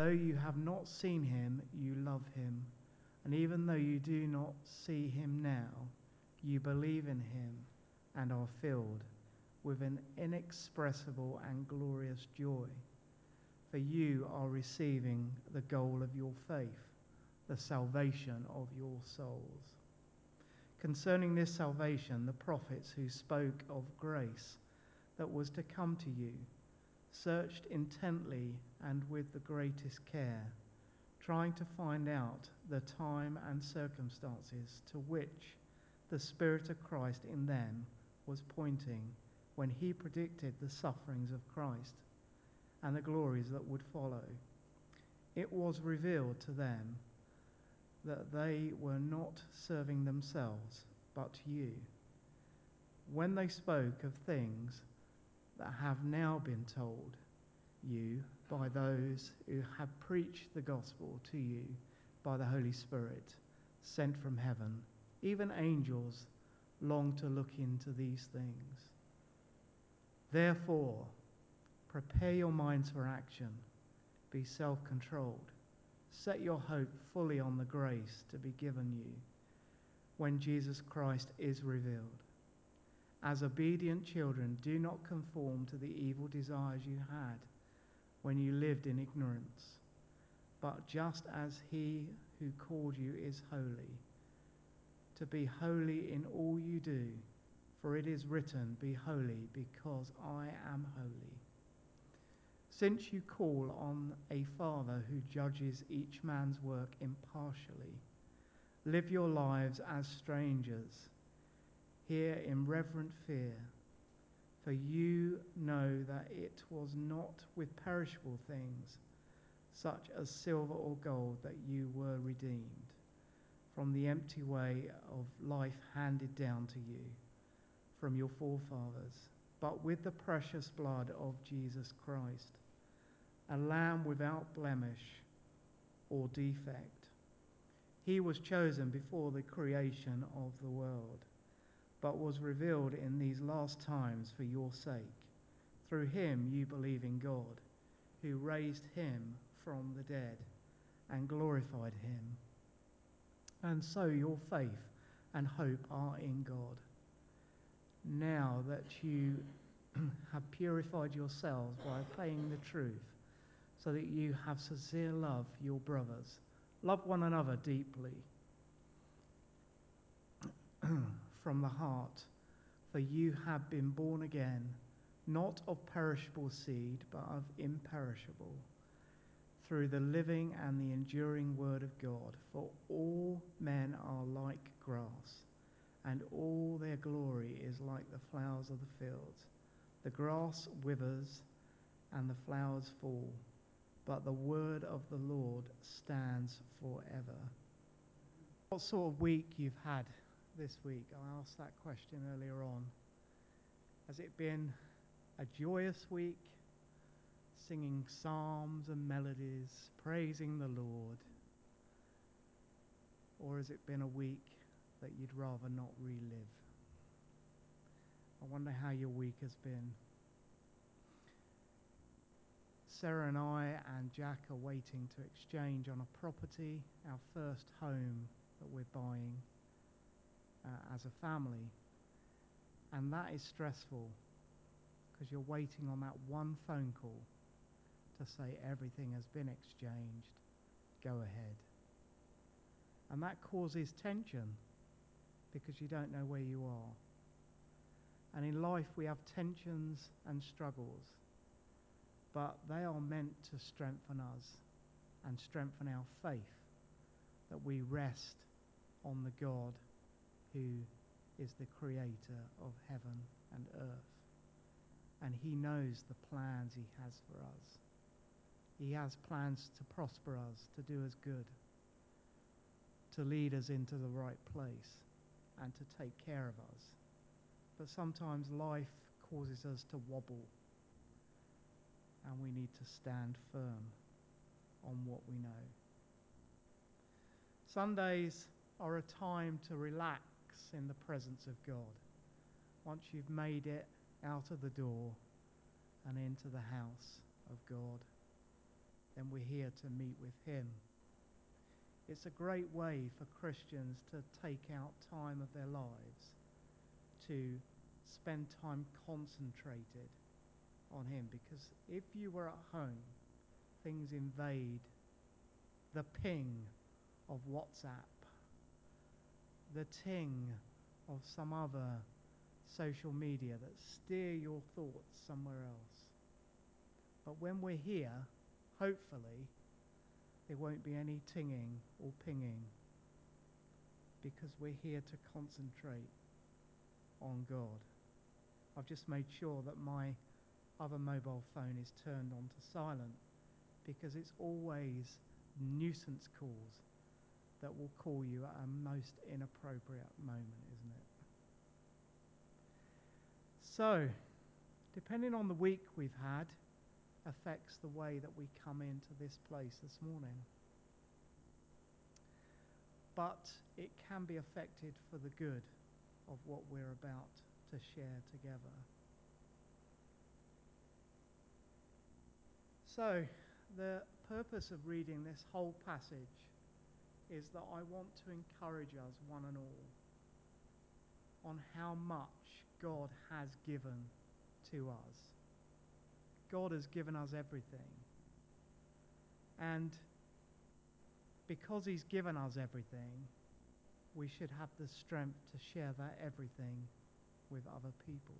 Though you have not seen him, you love him. And even though you do not see him now, you believe in him and are filled with an inexpressible and glorious joy. For you are receiving the goal of your faith, the salvation of your souls. Concerning this salvation, the prophets who spoke of grace that was to come to you searched intently and with the greatest care, trying to find out the time and circumstances to which the Spirit of Christ in them was pointing when he predicted the sufferings of Christ and the glories that would follow. It was revealed to them that they were not serving themselves, but you. When they spoke of things that have now been told you by those who have preached the gospel to you by the Holy Spirit sent from heaven, even angels long to look into these things. Therefore, prepare your minds for action, be self controlled Set your hope fully on the grace to be given you when Jesus Christ is revealed. As obedient children, do not conform to the evil desires you had when you lived in ignorance, but just as he who called you is holy, to be holy in all you do, for it is written, Be holy, because I am holy. Since you call on a Father who judges each man's work impartially, live your lives as strangers here in reverent fear, for you know that it was not with perishable things, such as silver or gold, that you were redeemed from the empty way of life handed down to you from your forefathers, but with the precious blood of Jesus Christ a lamb without blemish or defect. He was chosen before the creation of the world, but was revealed in these last times for your sake. Through him you believe in God, who raised him from the dead and glorified him. And so your faith and hope are in God. Now that you have purified yourselves by obeying the truth, so that you have sincere love for your brothers. Love one another deeply from the heart, for you have been born again, not of perishable seed, but of imperishable, through the living and the enduring word of God. For all men are like grass, and all their glory is like the flowers of the field. The grass withers, and the flowers fall but the word of the Lord stands forever. What sort of week you've had this week? I asked that question earlier on. Has it been a joyous week, singing psalms and melodies, praising the Lord? Or has it been a week that you'd rather not relive? I wonder how your week has been. Sarah and I and Jack are waiting to exchange on a property, our first home that we're buying uh, as a family. And that is stressful because you're waiting on that one phone call to say everything has been exchanged, go ahead. And that causes tension because you don't know where you are. And in life, we have tensions and struggles but they are meant to strengthen us and strengthen our faith that we rest on the God who is the creator of heaven and earth. And he knows the plans he has for us. He has plans to prosper us, to do us good, to lead us into the right place, and to take care of us. But sometimes life causes us to wobble and we need to stand firm on what we know. Sundays are a time to relax in the presence of God. Once you've made it out of the door and into the house of God, then we're here to meet with Him. It's a great way for Christians to take out time of their lives to spend time concentrated on Him. Because if you were at home, things invade the ping of WhatsApp, the ting of some other social media that steer your thoughts somewhere else. But when we're here, hopefully, there won't be any tinging or pinging because we're here to concentrate on God. I've just made sure that my other mobile phone is turned on to silent because it's always nuisance calls that will call you at a most inappropriate moment, isn't it? So, depending on the week we've had, affects the way that we come into this place this morning. But it can be affected for the good of what we're about to share together. So, the purpose of reading this whole passage is that I want to encourage us, one and all, on how much God has given to us. God has given us everything. And because He's given us everything, we should have the strength to share that everything with other people.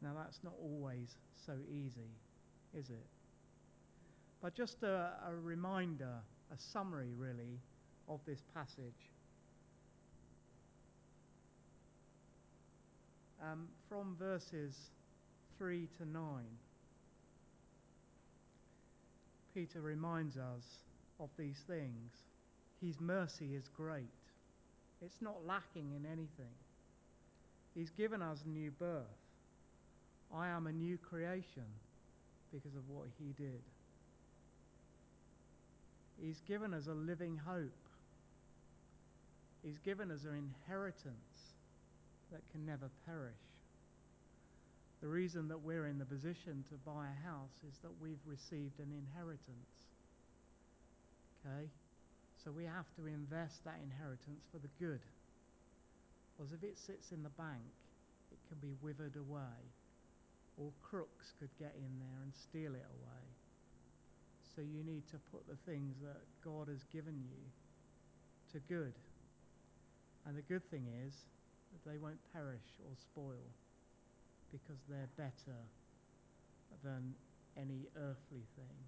Now, that's not always so easy, is it? But just a, a reminder, a summary really, of this passage. Um, from verses 3 to 9, Peter reminds us of these things. His mercy is great, it's not lacking in anything. He's given us new birth. I am a new creation because of what he did. He's given us a living hope. He's given us an inheritance that can never perish. The reason that we're in the position to buy a house is that we've received an inheritance. Okay? So we have to invest that inheritance for the good. Because if it sits in the bank, it can be withered away, or crooks could get in there and steal it away. So you need to put the things that God has given you to good. And the good thing is that they won't perish or spoil because they're better than any earthly thing.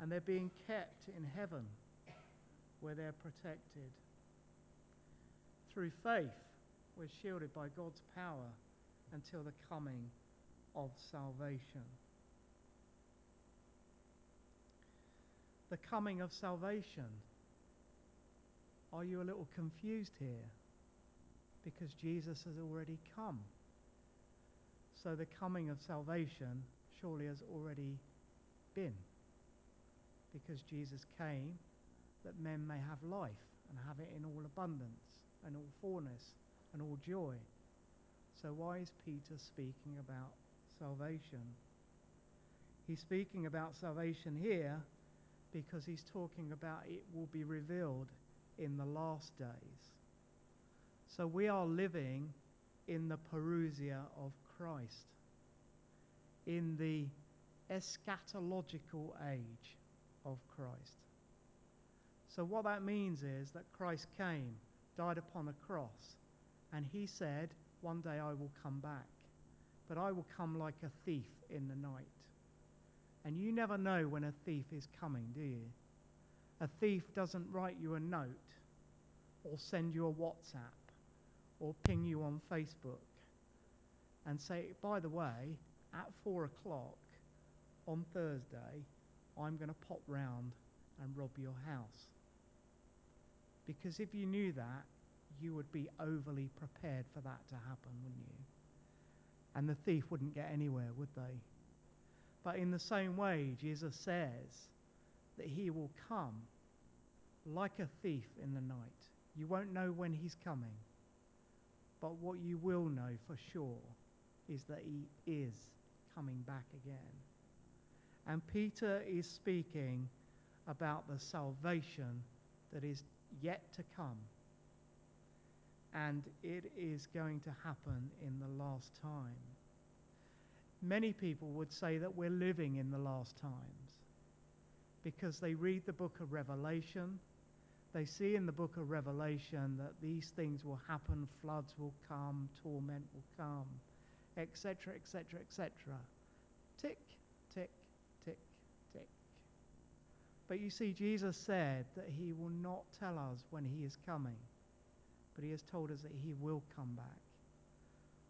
And they're being kept in heaven where they're protected. Through faith, we're shielded by God's power until the coming of salvation. the coming of salvation. Are you a little confused here? Because Jesus has already come. So the coming of salvation surely has already been. Because Jesus came that men may have life and have it in all abundance and all fullness and all joy. So why is Peter speaking about salvation? He's speaking about salvation here because he's talking about it will be revealed in the last days. So we are living in the parousia of Christ, in the eschatological age of Christ. So, what that means is that Christ came, died upon a cross, and he said, One day I will come back, but I will come like a thief in the night. And you never know when a thief is coming, do you? A thief doesn't write you a note or send you a WhatsApp or ping you on Facebook and say, by the way, at four o'clock on Thursday, I'm going to pop round and rob your house. Because if you knew that, you would be overly prepared for that to happen, wouldn't you? And the thief wouldn't get anywhere, would they? But in the same way, Jesus says that he will come like a thief in the night. You won't know when he's coming. But what you will know for sure is that he is coming back again. And Peter is speaking about the salvation that is yet to come. And it is going to happen in the last time. Many people would say that we're living in the last times because they read the book of Revelation. They see in the book of Revelation that these things will happen, floods will come, torment will come, etc., etc., etc. Tick, tick, tick, tick. But you see, Jesus said that he will not tell us when he is coming, but he has told us that he will come back.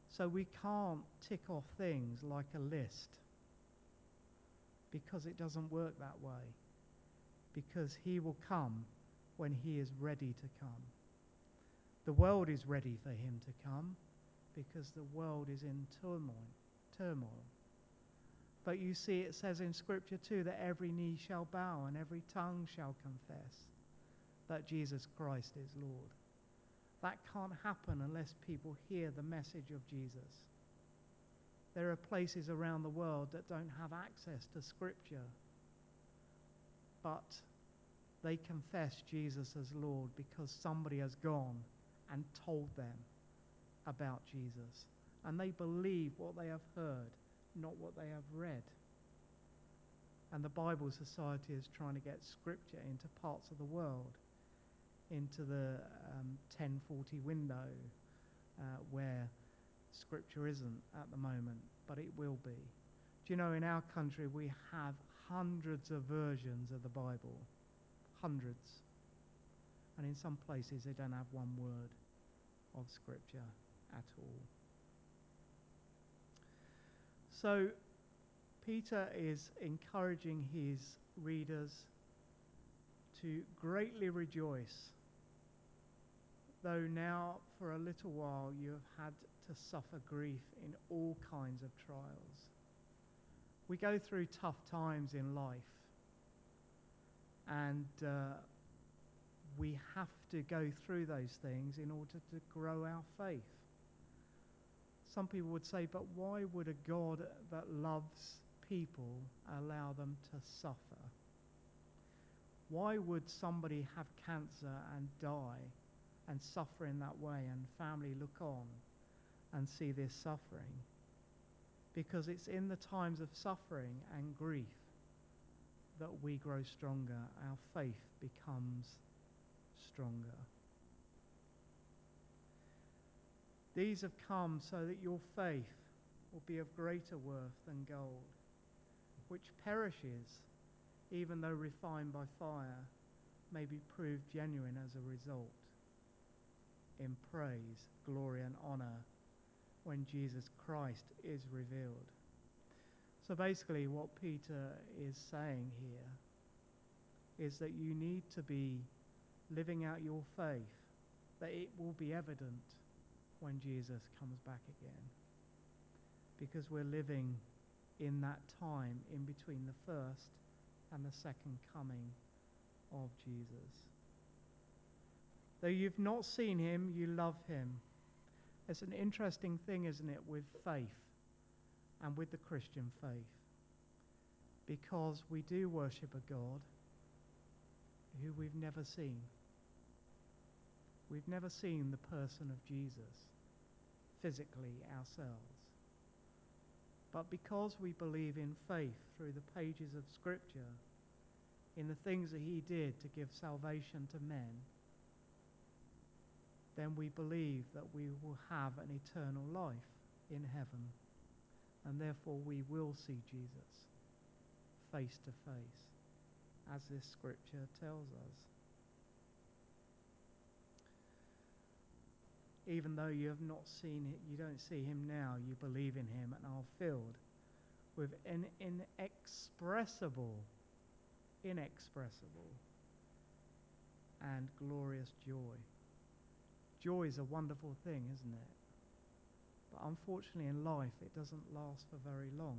So we can't tick off things like a list because it doesn't work that way. Because he will come when he is ready to come. The world is ready for him to come because the world is in turmoil. turmoil. But you see, it says in Scripture too that every knee shall bow and every tongue shall confess that Jesus Christ is Lord. That can't happen unless people hear the message of Jesus. There are places around the world that don't have access to Scripture, but they confess Jesus as Lord because somebody has gone and told them about Jesus. And they believe what they have heard, not what they have read. And the Bible Society is trying to get Scripture into parts of the world into the um, 1040 window uh, where scripture isn't at the moment, but it will be. Do you know, in our country, we have hundreds of versions of the Bible. Hundreds. And in some places, they don't have one word of scripture at all. So, Peter is encouraging his readers to greatly rejoice though now for a little while you have had to suffer grief in all kinds of trials. We go through tough times in life, and uh, we have to go through those things in order to grow our faith. Some people would say, but why would a God that loves people allow them to suffer? Why would somebody have cancer and die and suffer in that way, and family look on and see this suffering. Because it's in the times of suffering and grief that we grow stronger, our faith becomes stronger. These have come so that your faith will be of greater worth than gold, which perishes, even though refined by fire, may be proved genuine as a result in praise, glory, and honor when Jesus Christ is revealed. So basically, what Peter is saying here is that you need to be living out your faith, that it will be evident when Jesus comes back again. Because we're living in that time in between the first and the second coming of Jesus. Though you've not seen him, you love him. It's an interesting thing, isn't it, with faith and with the Christian faith. Because we do worship a God who we've never seen. We've never seen the person of Jesus physically ourselves. But because we believe in faith through the pages of Scripture, in the things that he did to give salvation to men, then we believe that we will have an eternal life in heaven. And therefore we will see Jesus face to face, as this scripture tells us. Even though you have not seen it, you don't see him now, you believe in him and are filled with an inexpressible, inexpressible, and glorious joy Joy is a wonderful thing, isn't it? But unfortunately, in life, it doesn't last for very long.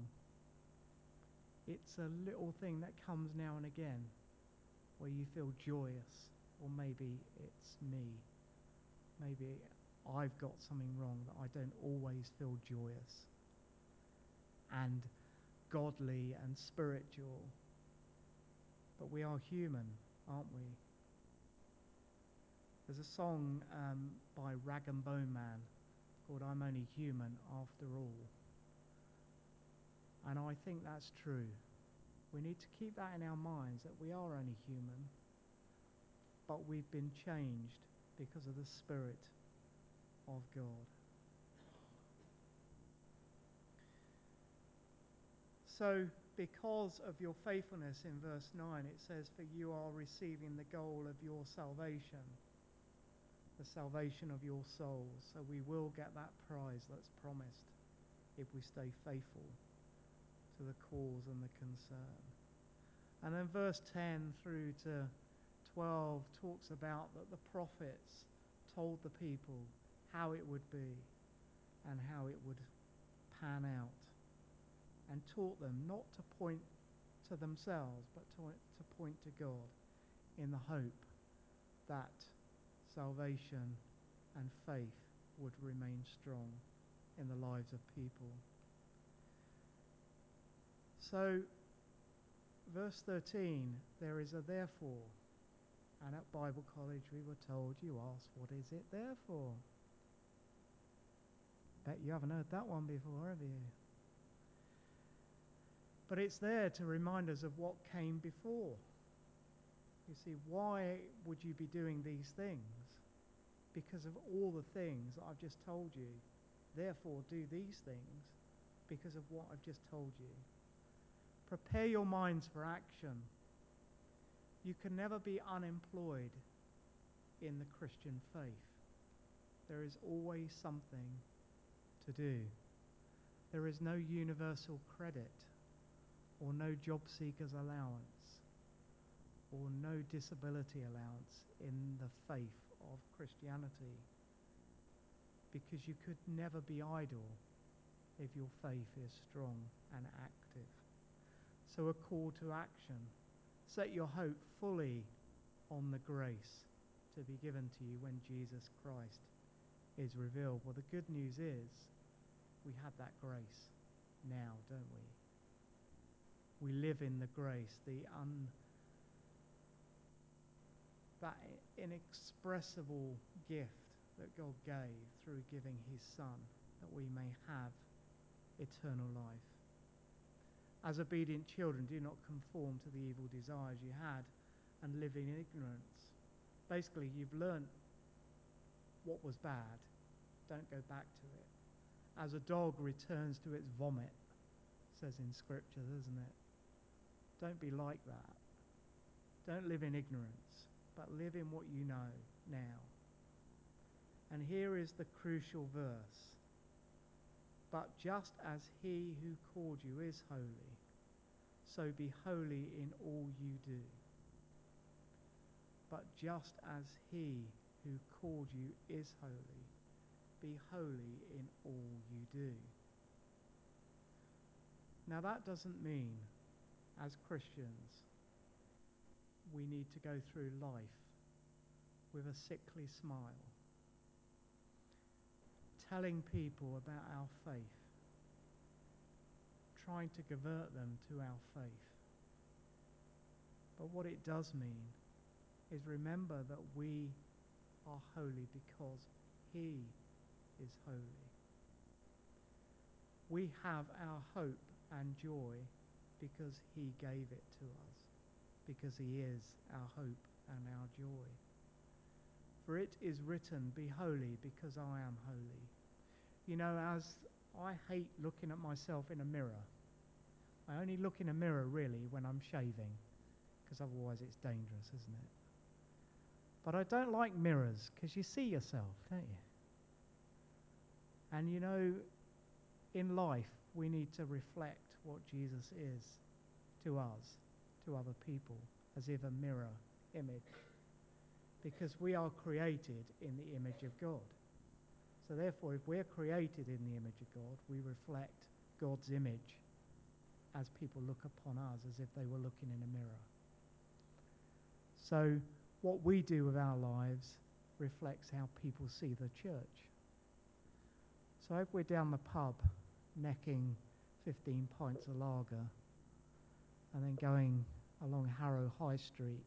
It's a little thing that comes now and again where you feel joyous, or maybe it's me. Maybe I've got something wrong that I don't always feel joyous. And godly and spiritual. But we are human, aren't we? There's a song um, by Rag and Bone Man called I'm Only Human After All. And I think that's true. We need to keep that in our minds that we are only human, but we've been changed because of the Spirit of God. So, because of your faithfulness in verse 9, it says, For you are receiving the goal of your salvation, the salvation of your souls. So, we will get that prize that's promised if we stay faithful to the cause and the concern. And then verse 10 through to 12 talks about that the prophets told the people how it would be and how it would pan out and taught them not to point to themselves but to, to point to God in the hope that salvation and faith would remain strong in the lives of people. So, verse 13, there is a therefore. And at Bible college, we were told, you ask, what is it there for? Bet you haven't heard that one before, have you? But it's there to remind us of what came before. You see, why would you be doing these things? Because of all the things that I've just told you. Therefore, do these things because of what I've just told you. Prepare your minds for action. You can never be unemployed in the Christian faith. There is always something to do. There is no universal credit or no job seekers allowance or no disability allowance in the faith of Christianity because you could never be idle if your faith is strong and active. So, a call to action. Set your hope fully on the grace to be given to you when Jesus Christ is revealed. Well, the good news is we have that grace now, don't we? We live in the grace, the un, that inexpressible gift that God gave through giving his Son, that we may have eternal life. As obedient children, do not conform to the evil desires you had and live in ignorance. Basically, you've learned what was bad. Don't go back to it. As a dog returns to its vomit, says in Scripture, doesn't it? Don't be like that. Don't live in ignorance, but live in what you know now. And here is the crucial verse. But just as he who called you is holy, so be holy in all you do. But just as he who called you is holy, be holy in all you do. Now, that doesn't mean, as Christians, we need to go through life with a sickly smile telling people about our faith, trying to convert them to our faith. But what it does mean is remember that we are holy because He is holy. We have our hope and joy because He gave it to us, because He is our hope and our joy. For it is written, Be holy because I am holy. You know, as I hate looking at myself in a mirror, I only look in a mirror really when I'm shaving, because otherwise it's dangerous, isn't it? But I don't like mirrors because you see yourself, don't you? And you know, in life, we need to reflect what Jesus is to us, to other people, as if a mirror image. Because we are created in the image of God. So, therefore, if we're created in the image of God, we reflect God's image as people look upon us as if they were looking in a mirror. So, what we do with our lives reflects how people see the church. So, if we're down the pub necking 15 pints of lager and then going along Harrow High Street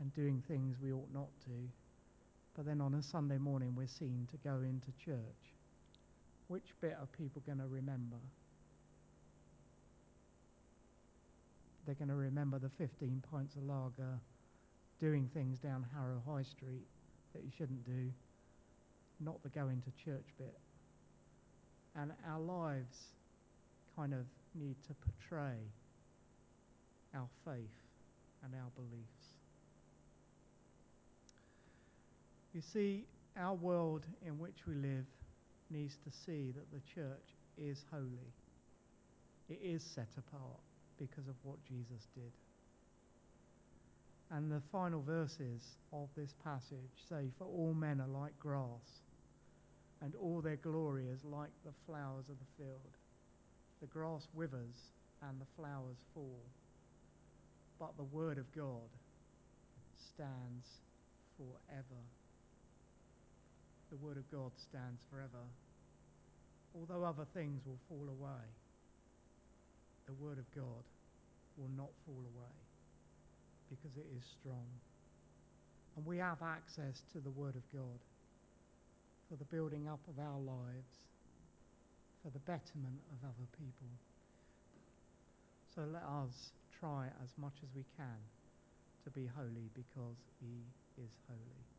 and doing things we ought not to. But then on a Sunday morning, we're seen to go into church. Which bit are people going to remember? They're going to remember the 15 pints of lager, doing things down Harrow High Street that you shouldn't do, not the going to church bit. And our lives kind of need to portray our faith and our beliefs. You see, our world in which we live needs to see that the church is holy. It is set apart because of what Jesus did. And the final verses of this passage say, For all men are like grass, and all their glory is like the flowers of the field. The grass withers and the flowers fall, but the word of God stands forever. The word of God stands forever. Although other things will fall away, the word of God will not fall away because it is strong. And we have access to the word of God for the building up of our lives, for the betterment of other people. So let us try as much as we can to be holy because he is holy.